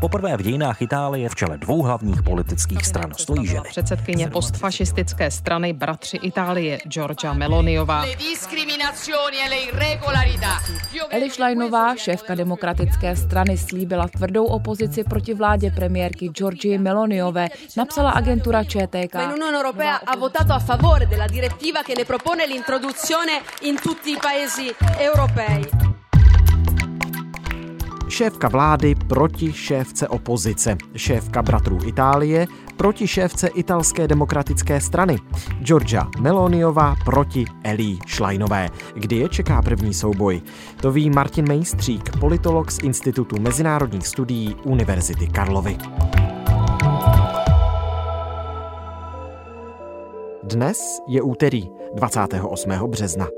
Poprvé v dějinách Itálie v čele dvou hlavních politických stran stojí ženy. Předsedkyně postfašistické strany Bratři Itálie Giorgia Meloniová. Eli Schleinová, šéfka demokratické strany, slíbila tvrdou opozici proti vládě premiérky Giorgie Meloniové, napsala agentura ČTK. L'Unione Europea ha votato a favore della direttiva che ne propone l'introduzione in tutti i paesi europei. Šéfka vlády proti šéfce opozice, šéfka bratrů Itálie proti šéfce italské demokratické strany, Georgia Meloniová proti Elí Šlajnové. Kdy je čeká první souboj? To ví Martin Mejstřík, politolog z Institutu mezinárodních studií Univerzity Karlovy. Dnes je úterý 28. března.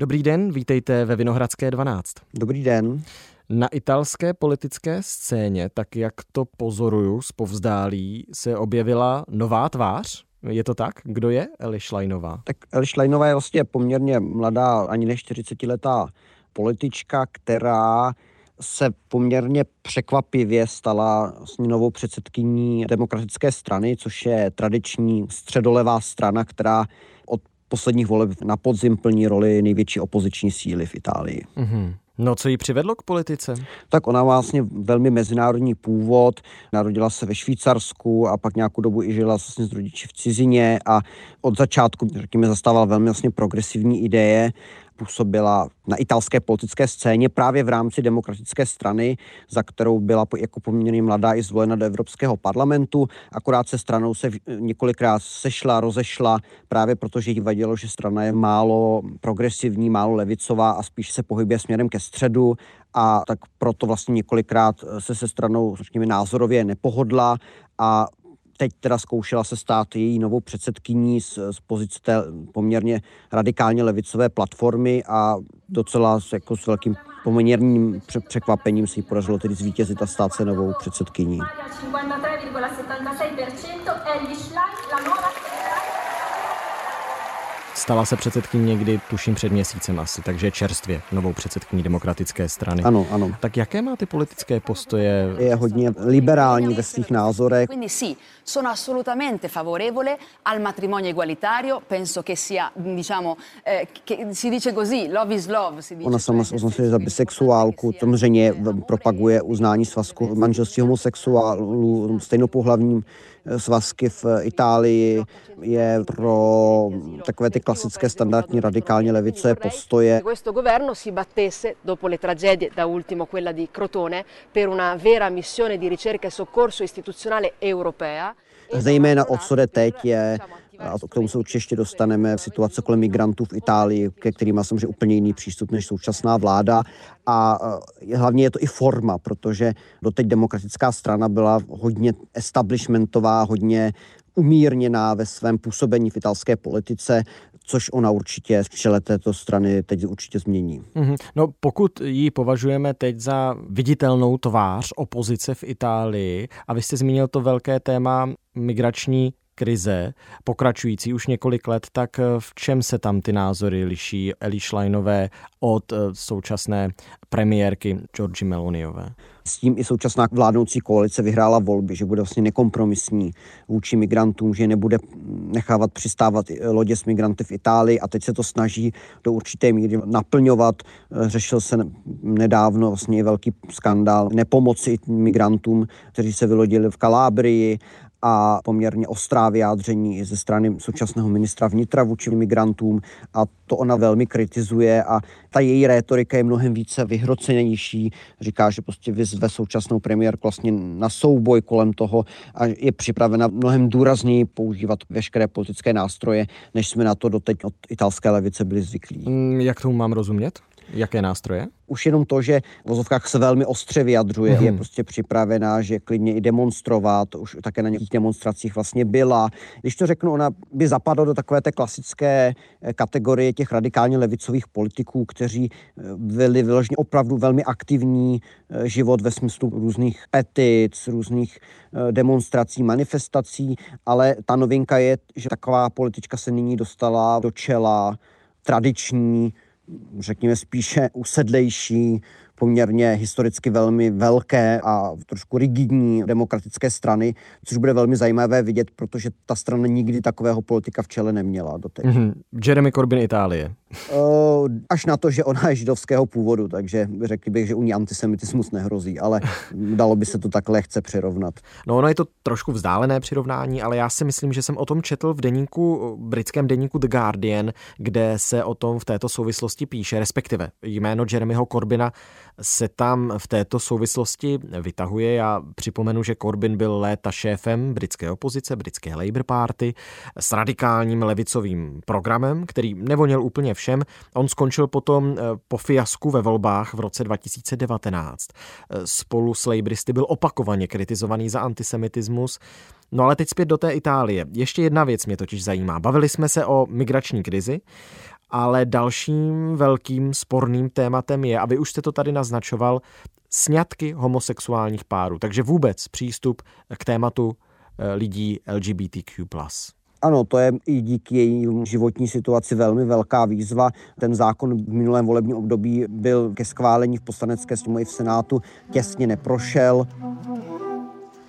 Dobrý den, vítejte ve Vinohradské 12. Dobrý den. Na italské politické scéně, tak jak to pozoruju z povzdálí, se objevila nová tvář. Je to tak? Kdo je Eli Šlajnová? Tak Eli Šlajnová je vlastně poměrně mladá, ani ne 40-letá politička, která se poměrně překvapivě stala vlastně novou předsedkyní demokratické strany, což je tradiční středolevá strana, která od posledních voleb na podzim plní roli největší opoziční síly v Itálii. Mm-hmm. No, co ji přivedlo k politice? Tak ona má vlastně velmi mezinárodní původ. Narodila se ve Švýcarsku a pak nějakou dobu i žila vlastně s rodiči v cizině a od začátku, řekněme, zastávala velmi vlastně progresivní ideje působila na italské politické scéně právě v rámci demokratické strany, za kterou byla jako poměrně mladá i zvolena do Evropského parlamentu. Akorát se stranou se několikrát sešla, rozešla, právě protože jí vadilo, že strana je málo progresivní, málo levicová a spíš se pohybuje směrem ke středu a tak proto vlastně několikrát se se stranou, řekněme, názorově nepohodla a teď teda zkoušela se stát její novou předsedkyní z, z pozice té poměrně radikálně levicové platformy a docela s, jako s velkým poměrným překvapením se jí podařilo tedy zvítězit a stát se novou předsedkyní. Stala se předsedkyní někdy, tuším před měsícem asi, takže čerstvě novou předsedkyní demokratické strany. Ano, ano. Tak jaké má ty politické postoje? Je hodně liberální ve svých názorech. Quindi sì, sono assolutamente favorevole al matrimonio egualitario, penso che sia, diciamo, eh, che si dice così, love is love. Si dice Ona sama se označuje za bisexuálku, samozřejmě propaguje uznání svazku manželství homosexuálů, stejnopohlavním svazky v Itálii, je pro takové ty klasické standardní radikální levice postoje. Questo governo si battesse dopo le tragedie, da ultimo quella di Crotone, per una vera missione di ricerca e soccorso istituzionale europea. Zejména o co jde teď je, a k tomu se určitě ještě dostaneme, situace kolem migrantů v Itálii, ke kterým má samozřejmě úplně jiný přístup než současná vláda. A hlavně je to i forma, protože doteď demokratická strana byla hodně establishmentová, hodně umírněná ve svém působení v italské politice, což ona určitě v čele této strany teď určitě změní. Mm-hmm. No pokud ji považujeme teď za viditelnou tvář opozice v Itálii, a vy jste zmínil to velké téma migrační krize, pokračující už několik let, tak v čem se tam ty názory liší Eli Schleinové od současné premiérky Georgi Meloniové? S tím i současná vládnoucí koalice vyhrála volby, že bude vlastně nekompromisní vůči migrantům, že nebude nechávat přistávat lodě s migranty v Itálii a teď se to snaží do určité míry naplňovat. Řešil se nedávno vlastně velký skandál nepomoci migrantům, kteří se vylodili v Kalábrii a poměrně ostrá vyjádření ze strany současného ministra vnitra vůči migrantům a to ona velmi kritizuje a ta její rétorika je mnohem více vyhrocenější. Říká, že prostě vyzve současnou premiérku vlastně na souboj kolem toho a je připravena mnohem důrazněji používat veškeré politické nástroje, než jsme na to doteď od italské levice byli zvyklí. Mm, jak tomu mám rozumět? Jaké nástroje? Už jenom to, že v vozovkách se velmi ostře vyjadřuje, mm-hmm. je prostě připravená, že klidně i demonstrovat, už také na nějakých demonstracích vlastně byla. Když to řeknu, ona by zapadla do takové té klasické eh, kategorie těch radikálně levicových politiků, kteří eh, byli vyloženě opravdu velmi aktivní eh, život ve smyslu různých petic, různých demonstrací, manifestací, ale ta novinka je, že taková politička se nyní dostala do čela tradiční, řekněme spíše usedlejší, poměrně historicky velmi velké a trošku rigidní demokratické strany, což bude velmi zajímavé vidět, protože ta strana nikdy takového politika v čele neměla doteď. Mm-hmm. Jeremy Corbyn Itálie. Až na to, že ona je židovského původu, takže řekl bych, že u ní antisemitismus nehrozí, ale dalo by se to tak lehce přirovnat. No ono je to trošku vzdálené přirovnání, ale já si myslím, že jsem o tom četl v deníku, britském deníku The Guardian, kde se o tom v této souvislosti píše, respektive jméno Jeremyho Corbyna se tam v této souvislosti vytahuje. Já připomenu, že Corbyn byl léta šéfem britské opozice, britské Labour Party, s radikálním levicovým programem, který nevonil úplně všem. On skončil potom eh, po fiasku ve volbách v roce 2019. Eh, spolu s Labouristy byl opakovaně kritizovaný za antisemitismus. No ale teď zpět do té Itálie. Ještě jedna věc mě totiž zajímá. Bavili jsme se o migrační krizi ale dalším velkým sporným tématem je, a vy už jste to tady naznačoval, sňatky homosexuálních párů. Takže vůbec přístup k tématu eh, lidí LGBTQ+. Ano, to je i díky její životní situaci velmi velká výzva. Ten zákon v minulém volebním období byl ke schválení v poslanecké sněmovně v Senátu, těsně neprošel.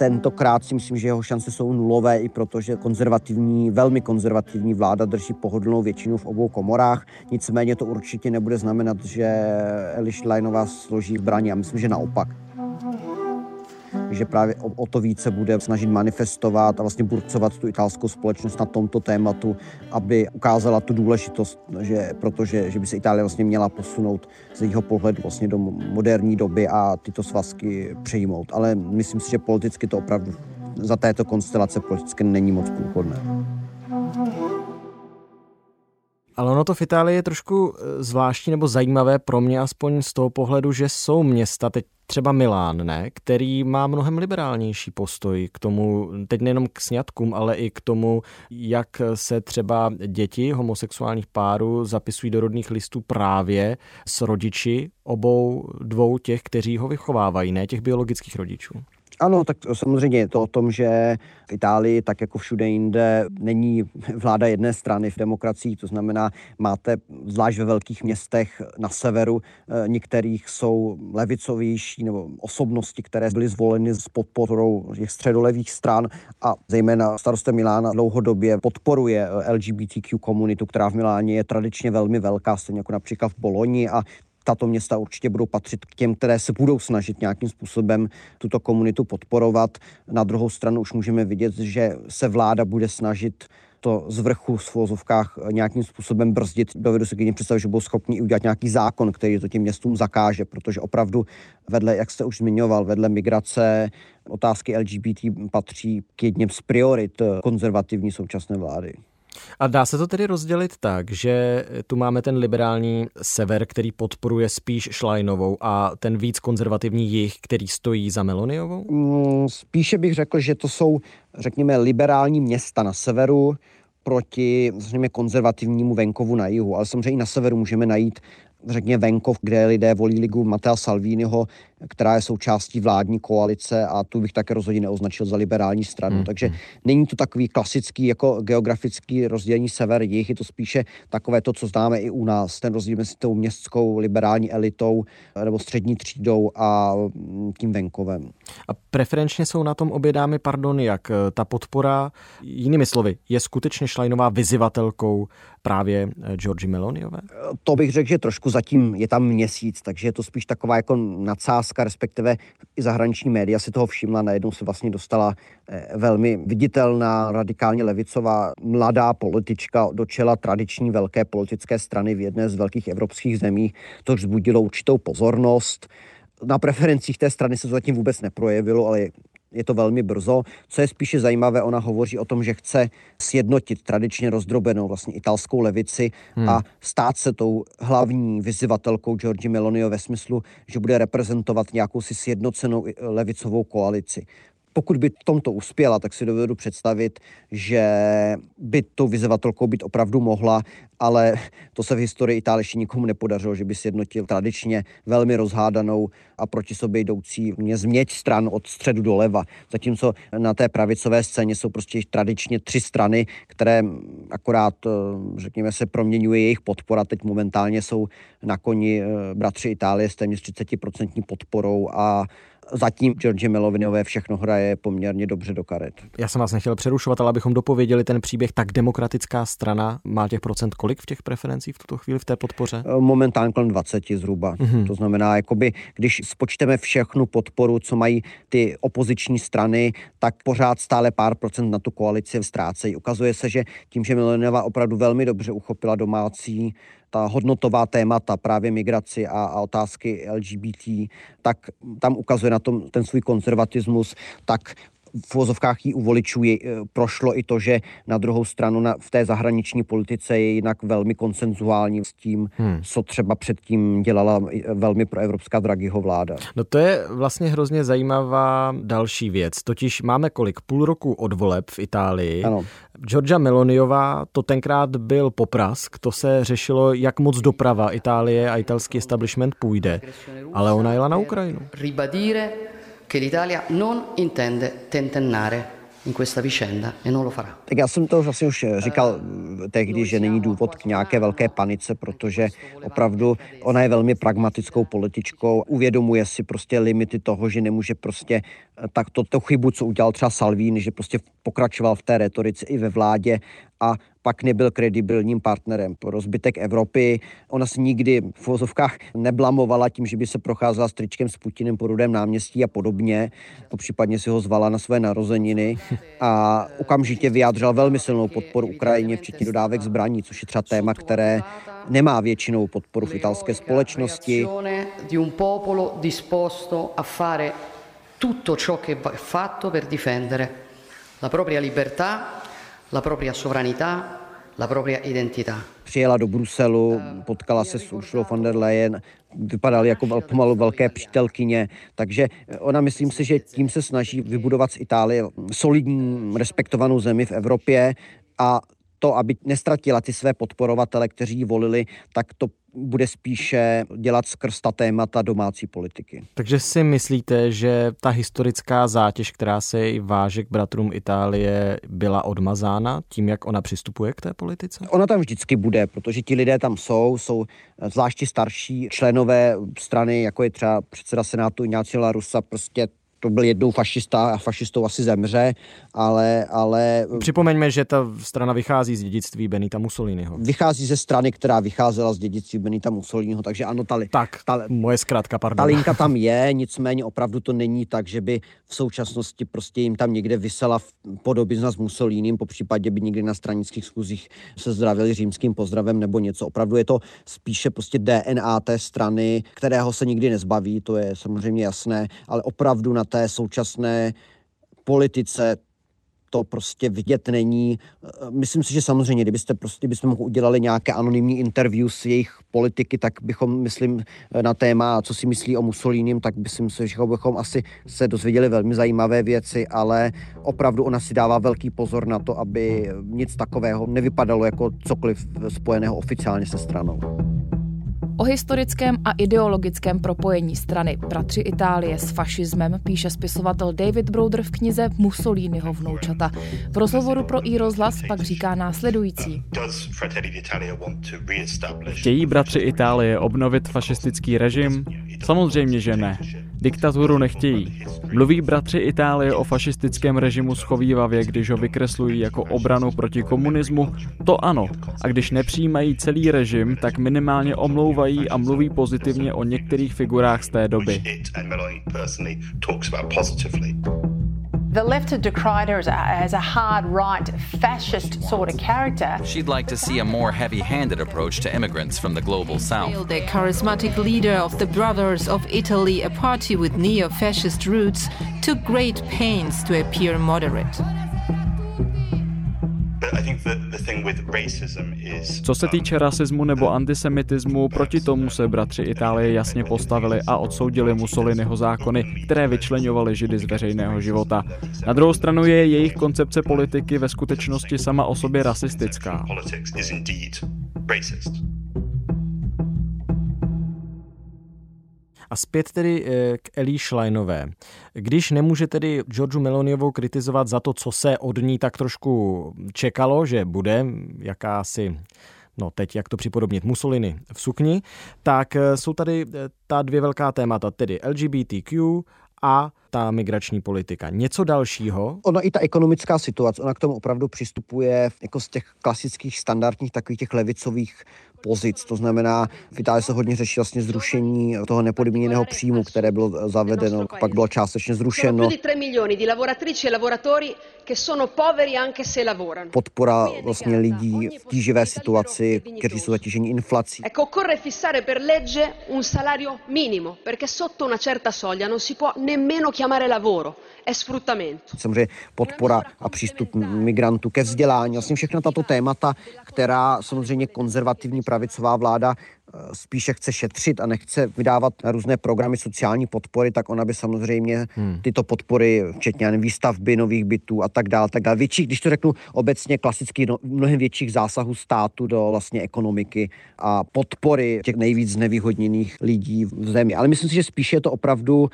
Tentokrát si myslím, že jeho šance jsou nulové, i protože konzervativní, velmi konzervativní vláda drží pohodlnou většinu v obou komorách. Nicméně to určitě nebude znamenat, že Eliš Lajnová složí zbraně. Já myslím, že naopak že právě o, o to více bude snažit manifestovat a vlastně burcovat tu italskou společnost na tomto tématu, aby ukázala tu důležitost, že, protože že by se Itálie vlastně měla posunout z jejího pohledu vlastně do moderní doby a tyto svazky přejmout. Ale myslím si, že politicky to opravdu za této konstelace politicky není moc průchodné. Ale ono to v Itálii je trošku eh, zvláštní nebo zajímavé pro mě aspoň z toho pohledu, že jsou města, teď třeba Milán, ne, který má mnohem liberálnější postoj k tomu, teď nejenom k sňatkům, ale i k tomu, jak se třeba děti homosexuálních párů zapisují do rodných listů právě s rodiči obou dvou těch, kteří ho vychovávají, ne těch biologických rodičů. Ano, tak samozřejmě je to o tom, že v Itálii, tak jako všude jinde, není vláda jedné strany v demokracii, to znamená, máte zvlášť ve velkých městech na severu, eh, některých jsou levicovější nebo osobnosti, které byly zvoleny s podporou těch středolevých stran a zejména starosta Milána dlouhodobě podporuje eh, LGBTQ komunitu, která v Miláně je tradičně velmi velká, stejně jako například v Boloni a tato města určitě budou patřit k těm, které se budou snažit nějakým způsobem tuto komunitu podporovat. Na druhou stranu už můžeme vidět, že se vláda bude snažit to z vrchu v svozovkách nějakým způsobem brzdit. Dovedu si klidně představit, že budou schopni udělat nějaký zákon, který to těm městům zakáže, protože opravdu vedle, jak jste už zmiňoval, vedle migrace, otázky LGBT patří k jedním z priorit konzervativní současné vlády. A dá se to tedy rozdělit tak, že tu máme ten liberální sever, který podporuje spíš Šlajnovou a ten víc konzervativní jih, který stojí za Meloniovou? Mm, spíše bych řekl, že to jsou, řekněme, liberální města na severu, proti, řekněme, konzervativnímu venkovu na jihu. Ale samozřejmě i na severu můžeme najít řekněme venkov, kde lidé volí ligu Matea Salviniho, která je součástí vládní koalice a tu bych také rozhodně neoznačil za liberální stranu. Hmm. Takže není to takový klasický jako geografický rozdělení sever jich, je to spíše takové to, co známe i u nás, ten rozdíl mezi tou městskou liberální elitou nebo střední třídou a mm, tím venkovem. A preferenčně jsou na tom obě dámy, pardon, jak ta podpora, jinými slovy, je skutečně Šlajnová vyzivatelkou právě eh, Georgi Meloniové? To bych řekl, že trošku zatím je tam měsíc, takže je to spíš taková jako nadsázka, respektive i zahraniční média si toho všimla, najednou se vlastně dostala eh, velmi viditelná, radikálně levicová mladá politička do čela tradiční velké politické strany v jedné z velkých evropských zemí. To vzbudilo určitou pozornost. Na preferencích té strany se to zatím vůbec neprojevilo, ale je to velmi brzo. Co je spíše zajímavé, ona hovoří o tom, že chce sjednotit tradičně rozdrobenou vlastně italskou levici hmm. a stát se tou hlavní vyzývatelkou Giorgi Melonio ve smyslu, že bude reprezentovat nějakou si sjednocenou levicovou koalici pokud by v tomto uspěla, tak si dovedu představit, že by tou vyzvatelkou být opravdu mohla, ale to se v historii Itálie ještě nikomu nepodařilo, že by sjednotil tradičně velmi rozhádanou a proti sobě jdoucí změť stran od středu do leva. Zatímco na té pravicové scéně jsou prostě tradičně tři strany, které akorát, eh, řekněme se, proměňuje jejich podpora. Teď momentálně jsou na koni eh, bratři Itálie s téměř 30% podporou a zatím George Melovinové všechno hraje poměrně dobře do karet. Já jsem vás nechtěl přerušovat, ale abychom dopověděli ten příběh, tak demokratická strana má těch procent kolik v těch preferencích v tuto chvíli v té podpoře? Eh, momentálně kolem 20 zhruba. Mm-hmm. To znamená, jakoby, když spočteme všechnu podporu, co mají ty opoziční strany, tak pořád stále pár procent na tu koalici ztrácejí. Ukazuje se, že tím, že Melovinova opravdu velmi dobře uchopila domácí ta hodnotová témata, právě migraci a, a otázky LGBT, tak tam ukazuje na tom ten svůj konzervatismus, tak v vozovkách jí u voličů je, eh, prošlo i to, že na druhou stranu na, v té zahraniční politice je jinak velmi konsenzuální s tím, hmm. co třeba předtím dělala eh, velmi pro evropská Draghiho vláda. No to je vlastně hrozně zajímavá další věc. Totiž máme kolik? Půl roku od voleb v Itálii. Ano. Georgia Meloniová, to tenkrát byl poprask, to se řešilo, jak moc doprava Itálie a italský establishment půjde, ale ona jela na Ukrajinu che l'Italia non intende tentennare in questa vicenda e non lo farà. Tak já jsem to vlastně už říkal tehdy, že není důvod k nějaké velké panice, protože opravdu ona je velmi pragmatickou političkou, uvědomuje si prostě limity toho, že nemůže prostě tak to, to chybu, co udělal třeba Salvini, že prostě pokračoval v té retorice i ve vládě a pak nebyl kredibilním partnerem pro zbytek Evropy. Ona se nikdy v vozovkách neblamovala tím, že by se procházela s tričkem s Putinem po rudém náměstí a podobně. Případně si ho zvala na své narozeniny a okamžitě vyjádřila velmi silnou podporu Ukrajině, včetně dodávek zbraní, což je třeba téma, které nemá většinou podporu v italské společnosti. tutto ciò che va fatto per difendere la propria libertà la propria sovranità, la propria identità. Přijela do Bruselu, potkala se s Ursulou von der Leyen, vypadaly jako pomalu velké přítelkyně, takže ona myslím si, že tím se snaží vybudovat z Itálie solidní, respektovanou zemi v Evropě a to, aby nestratila ty své podporovatele, kteří ji volili, tak to bude spíše dělat skrz ta témata domácí politiky. Takže si myslíte, že ta historická zátěž, která se i váže k bratrům Itálie, byla odmazána tím, jak ona přistupuje k té politice? Ona tam vždycky bude, protože ti lidé tam jsou, jsou zvláště starší členové strany, jako je třeba předseda Senátu Ignacio La Russa, prostě to byl jednou fašista a fašistou asi zemře, ale... ale Připomeňme, že ta strana vychází z dědictví Benita Mussoliniho. Vychází ze strany, která vycházela z dědictví Benita Mussoliniho, takže ano, ta, tak, ta, moje zkrátka, pardon. Ta linka tam je, nicméně opravdu to není tak, že by v současnosti prostě jim tam někde vysela podobizna s Mussolinim, po případě by někdy na stranických schůzích se zdravili římským pozdravem nebo něco. Opravdu je to spíše prostě DNA té strany, kterého se nikdy nezbaví, to je samozřejmě jasné, ale opravdu na té současné politice to prostě vidět není. Myslím si, že samozřejmě, kdybyste prostě, kdybychom udělali nějaké anonymní interview s jejich politiky, tak bychom, myslím, na téma, co si myslí o Mussolinim, tak myslím si, že bychom asi se dozvěděli velmi zajímavé věci, ale opravdu ona si dává velký pozor na to, aby nic takového nevypadalo jako cokoliv spojeného oficiálně se stranou. O historickém a ideologickém propojení strany Bratři Itálie s fašismem píše spisovatel David Browder v knize Mussoliniho vnoučata. V rozhovoru pro i rozhlas pak říká následující. Chtějí bratři Itálie obnovit fašistický režim? Samozřejmě, že ne. Diktaturu nechtějí. Mluví bratři Itálie o fašistickém režimu schovývavě, když ho vykreslují jako obranu proti komunismu? To ano. A když nepřijímají celý režim, tak minimálně omlouvají a mluví pozitivně o některých figurách z té doby. The left had decried her as a, as a hard right fascist sort of character. She'd like to see a more heavy handed approach to immigrants from the global south. The charismatic leader of the Brothers of Italy, a party with neo fascist roots, took great pains to appear moderate. Co se týče rasismu nebo antisemitismu, proti tomu se bratři Itálie jasně postavili a odsoudili Mussoliniho zákony, které vyčlenovaly židy z veřejného života. Na druhou stranu je jejich koncepce politiky ve skutečnosti sama o sobě rasistická. A zpět tedy eh, k Elí Schleinové. Když nemůže tedy Georgiu Meloniovou kritizovat za to, co se od ní tak trošku čekalo, že bude jakási no teď jak to připodobnit, Mussolini v sukni, tak eh, jsou tady eh, ta dvě velká témata, tedy LGBTQ a ta migrační politika. Něco dalšího? Ona i ta ekonomická situace, ona k tomu opravdu přistupuje jako z těch klasických standardních takových těch levicových pozic. To znamená, v Itálii se hodně řeší vlastně zrušení toho nepodmíněného příjmu, které bylo zavedeno, pak bylo částečně zrušeno. Podpora vlastně lidí v tíživé situaci, kteří jsou zatíženi inflací. Ecco, occorre fissare per legge un salario minimo, perché sotto una certa soglia non si può nemmeno chiamare lavoro. Samozřejmě podpora a přístup migrantů ke vzdělání, vlastně všechna tato témata, která samozřejmě konzervativní pravicová vláda eh, spíše chce šetřit a nechce vydávat na různé programy sociální podpory, tak ona by samozřejmě hmm. tyto podpory, včetně výstavby nových bytů a tak dále, tak dále. Větší, když to řeknu obecně klasicky, no, mnohem větších zásahů státu do vlastně ekonomiky a podpory těch nejvíc znevýhodněných lidí v zemi. Ale myslím si, že spíše je to opravdu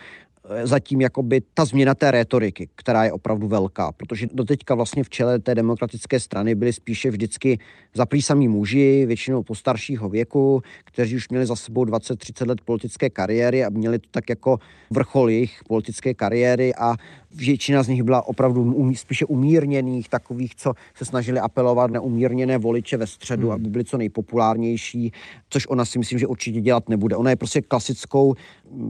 zatím jakoby ta změna té rétoriky, která je opravdu velká, protože doteďka vlastně v čele té demokratické strany byli spíše vždycky zaprý muži, většinou postaršího věku, kteří už měli za sebou 20-30 let politické kariéry a měli to tak jako vrchol jejich politické kariéry a většina z nich byla opravdu umí, spíše umírněných, takových, co se snažili apelovat na umírněné voliče ve středu, hmm. aby byli co nejpopulárnější, což ona si myslím, že určitě dělat nebude. Ona je prostě klasickou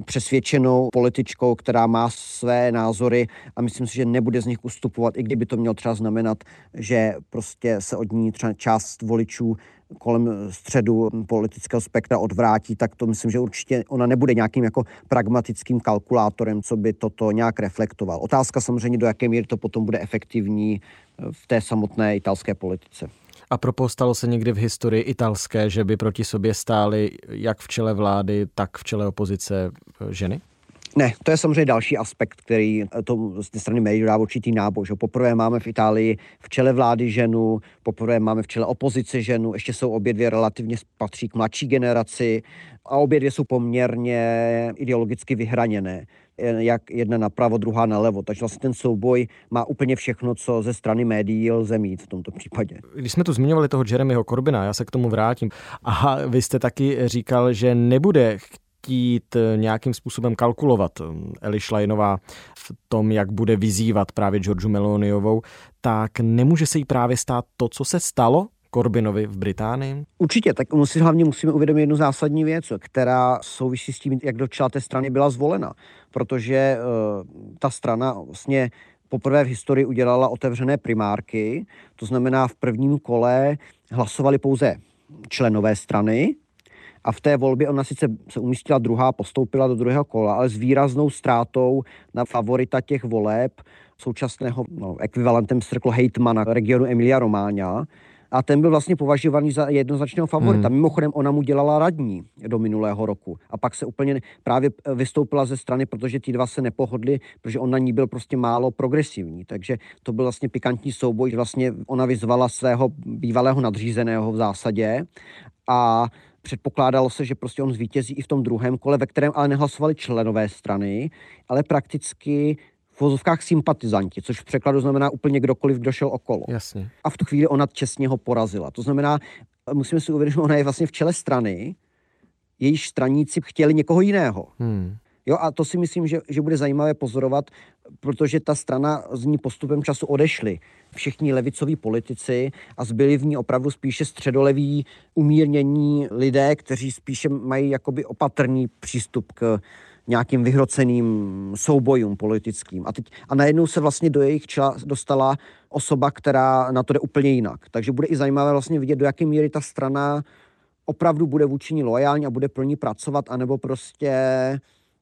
přesvědčenou političkou, která má své názory a myslím si, že nebude z nich ustupovat, i kdyby to mělo třeba znamenat, že prostě se od ní třeba část voličů kolem středu politického spektra odvrátí, tak to myslím, že určitě ona nebude nějakým jako pragmatickým kalkulátorem, co by toto nějak reflektoval. Otázka samozřejmě, do jaké míry to potom bude efektivní v té samotné italské politice. A propo stalo se někdy v historii italské, že by proti sobě stály jak v čele vlády, tak v čele opozice ženy? Ne, to je samozřejmě další aspekt, který to z té strany médií dá určitý náboj. Že poprvé máme v Itálii v čele vlády ženu, poprvé máme v čele opozice ženu, ještě jsou obě dvě relativně patří k mladší generaci a obě dvě jsou poměrně ideologicky vyhraněné jak jedna napravo, druhá nalevo. Takže vlastně ten souboj má úplně všechno, co ze strany médií lze mít v tomto případě. Když jsme tu zmiňovali toho Jeremyho Corbina, já se k tomu vrátím. A vy jste taky říkal, že nebude chtít eh, nějakým způsobem kalkulovat Eli Schleinová v tom, jak bude vyzývat právě Georgiu Meloniovou, tak nemůže se jí právě stát to, co se stalo Corbinovi v Británii? Určitě, tak musí, hlavně musíme uvědomit jednu zásadní věc, která souvisí s tím, jak do té strany byla zvolena. Protože uh, ta strana vlastně poprvé v historii udělala otevřené primárky, to znamená v prvním kole hlasovali pouze členové strany, a v té volbě ona sice se umístila druhá, postoupila do druhého kola, ale s výraznou ztrátou na favorita těch voleb, současného no, ekvivalentem se řeklo hejtmana regionu Emilia Romáňa, a ten byl vlastně považovaný za jednoznačného favorita. Hmm. Mimochodem, ona mu dělala radní do minulého roku a pak se úplně právě vystoupila ze strany, protože ty dva se nepohodli, protože on na ní byl prostě málo progresivní. Takže to byl vlastně pikantní souboj, vlastně ona vyzvala svého bývalého nadřízeného v zásadě a Předpokládalo se, že prostě on zvítězí i v tom druhém kole, ve kterém ale nehlasovali členové strany, ale prakticky v vozovkách sympatizanti, což v překladu znamená úplně kdokoliv, kdo šel okolo. Jasně. A v tu chvíli ona čestně ho porazila. To znamená, musíme si uvědomit, že ona je vlastně v čele strany, jejíž straníci chtěli někoho jiného. Hmm. Jo, a to si myslím, že, že bude zajímavé pozorovat, protože ta strana z ní postupem času odešly všichni levicoví politici a zbyli v ní opravdu spíše středoleví, umírnění lidé, kteří spíše mají jakoby opatrný přístup k nějakým vyhroceným soubojům politickým. A, teď, a najednou se vlastně do jejich čela dostala osoba, která na to jde úplně jinak. Takže bude i zajímavé vlastně vidět, do jaké míry ta strana opravdu bude vůči ní loajální a bude pro ní pracovat, anebo prostě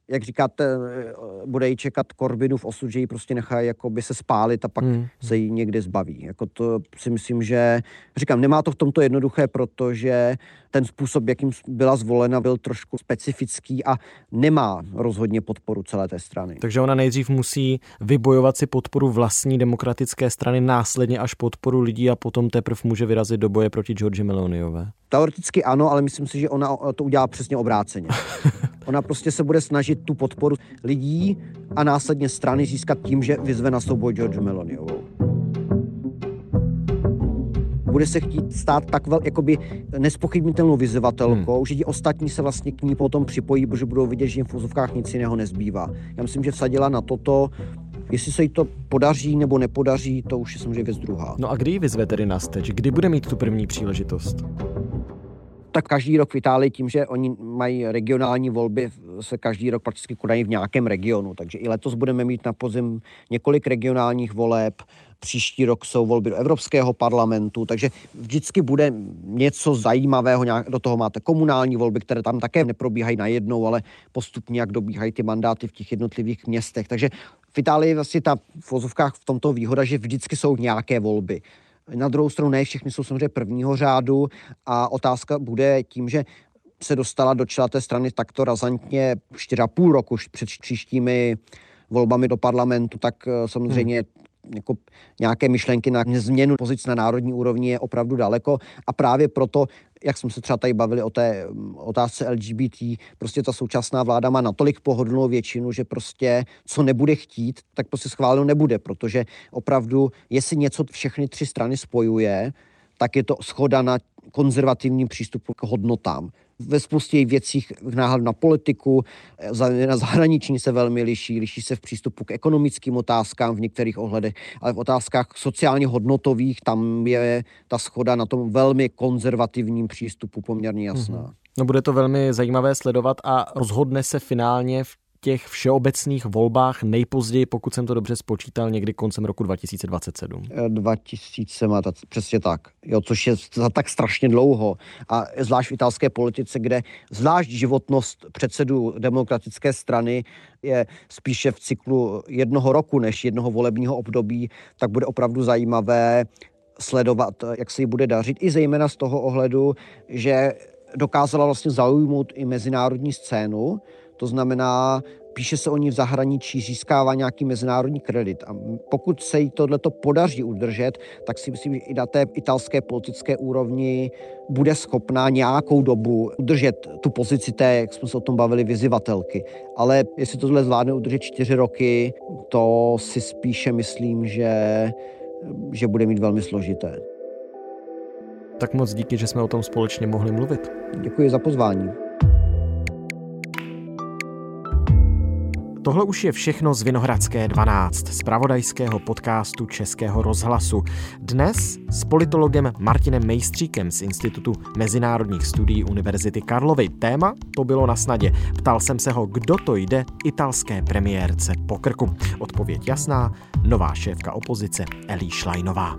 jak říkáte, eh, bude jí čekat Korbinův osud, že ji prostě nechají by se spálit a pak hmm. se jí někde zbaví. Jako to si myslím, že, říkám, nemá to v tomto jednoduché, protože ten způsob, jakým byla zvolena, byl trošku specifický a nemá rozhodně podporu celé té strany. Takže ona nejdřív musí vybojovat si podporu vlastní demokratické strany, následně až podporu lidí a potom teprve může vyrazit do boje proti Georgi Meloniové. Teoreticky ano, ale myslím si, že ona to udělá přesně obráceně. Ona prostě se bude snažit tu podporu lidí a následně strany získat tím, že vyzve na souboj George Meloniovou. Bude se chtít stát tak vel, jakoby nespochybnitelnou vyzvatelkou, hmm. že ti ostatní se vlastně k ní potom připojí, protože budou vidět, že jim v úzovkách nic jiného nezbývá. Já myslím, že vsadila na toto, Jestli se jí to podaří nebo nepodaří, to už je samozřejmě věc druhá. No a kdy ji vyzve tedy na steč? Kdy bude mít tu první příležitost? Tak každý rok v Itálii tím, že oni mají regionální volby, se každý rok prakticky konají v nějakém regionu. Takže i letos budeme mít na pozim několik regionálních voleb, příští rok jsou volby do Evropského parlamentu, takže vždycky bude něco zajímavého, nějak, do toho máte komunální volby, které tam také neprobíhají najednou, ale postupně, jak dobíhají ty mandáty v těch jednotlivých městech. Takže v Itálii vlastně ta v vozovkách v tomto výhoda, že vždycky jsou nějaké volby. Na druhou stranu ne všechny jsou samozřejmě prvního řádu a otázka bude tím, že se dostala do čela té strany takto razantně 4,5 roku před příštími volbami do parlamentu, tak eh, samozřejmě hmm jako nějaké myšlenky na změnu pozic na národní úrovni je opravdu daleko. A právě proto, jak jsme se třeba tady bavili o té mm, otázce LGBT, prostě ta současná vláda má natolik pohodlnou většinu, že prostě co nebude chtít, tak prostě schváleno nebude, protože opravdu, jestli něco všechny tři strany spojuje, tak je to schoda na konzervativním přístupu k hodnotám ve spoustě věcích v náhledu na politiku, na zahraniční se velmi liší, liší se v přístupu k ekonomickým otázkám v některých ohledech, ale v otázkách sociálně hodnotových tam je ta schoda na tom velmi konzervativním přístupu poměrně jasná. Mm-hmm. No bude to velmi zajímavé sledovat a rozhodne se finálně v těch všeobecných volbách nejpozději, pokud jsem to dobře spočítal, někdy koncem roku 2027. 2000 má přesně tak, jo, což je za tak strašně dlouho. A zvlášť v italské politice, kde zvlášť životnost předsedu demokratické strany je spíše v cyklu jednoho roku než jednoho volebního období, tak bude opravdu zajímavé sledovat, jak se jí bude dařit, i zejména z toho ohledu, že dokázala vlastně zaujmout i mezinárodní scénu, to znamená, píše se o ní v zahraničí, získává nějaký mezinárodní kredit. A pokud se jí tohleto podaří udržet, tak si myslím, že i na té italské politické úrovni bude schopná nějakou dobu udržet tu pozici té, jak jsme se o tom bavili, vyzivatelky. Ale jestli tohle zvládne udržet čtyři roky, to si spíše myslím, že, že bude mít velmi složité. Tak moc díky, že jsme o tom společně mohli mluvit. Děkuji za pozvání. Tohle už je všechno z Vinohradské 12, z pravodajského podcastu Českého rozhlasu. Dnes s politologem Martinem Mejstříkem z Institutu mezinárodních studií Univerzity Karlovy. Téma to bylo na snadě. Ptal jsem se ho, kdo to jde italské premiérce po krku. Odpověď jasná, nová šéfka opozice Elí Šlajnová.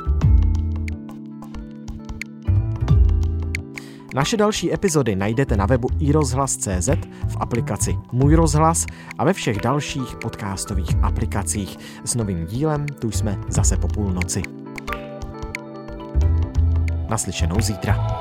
Naše další epizody najdete na webu iRozhlas.cz, v aplikaci Můj rozhlas a ve všech dalších podcastových aplikacích. S novým dílem tu jsme zase po půlnoci. Naslyšenou zítra.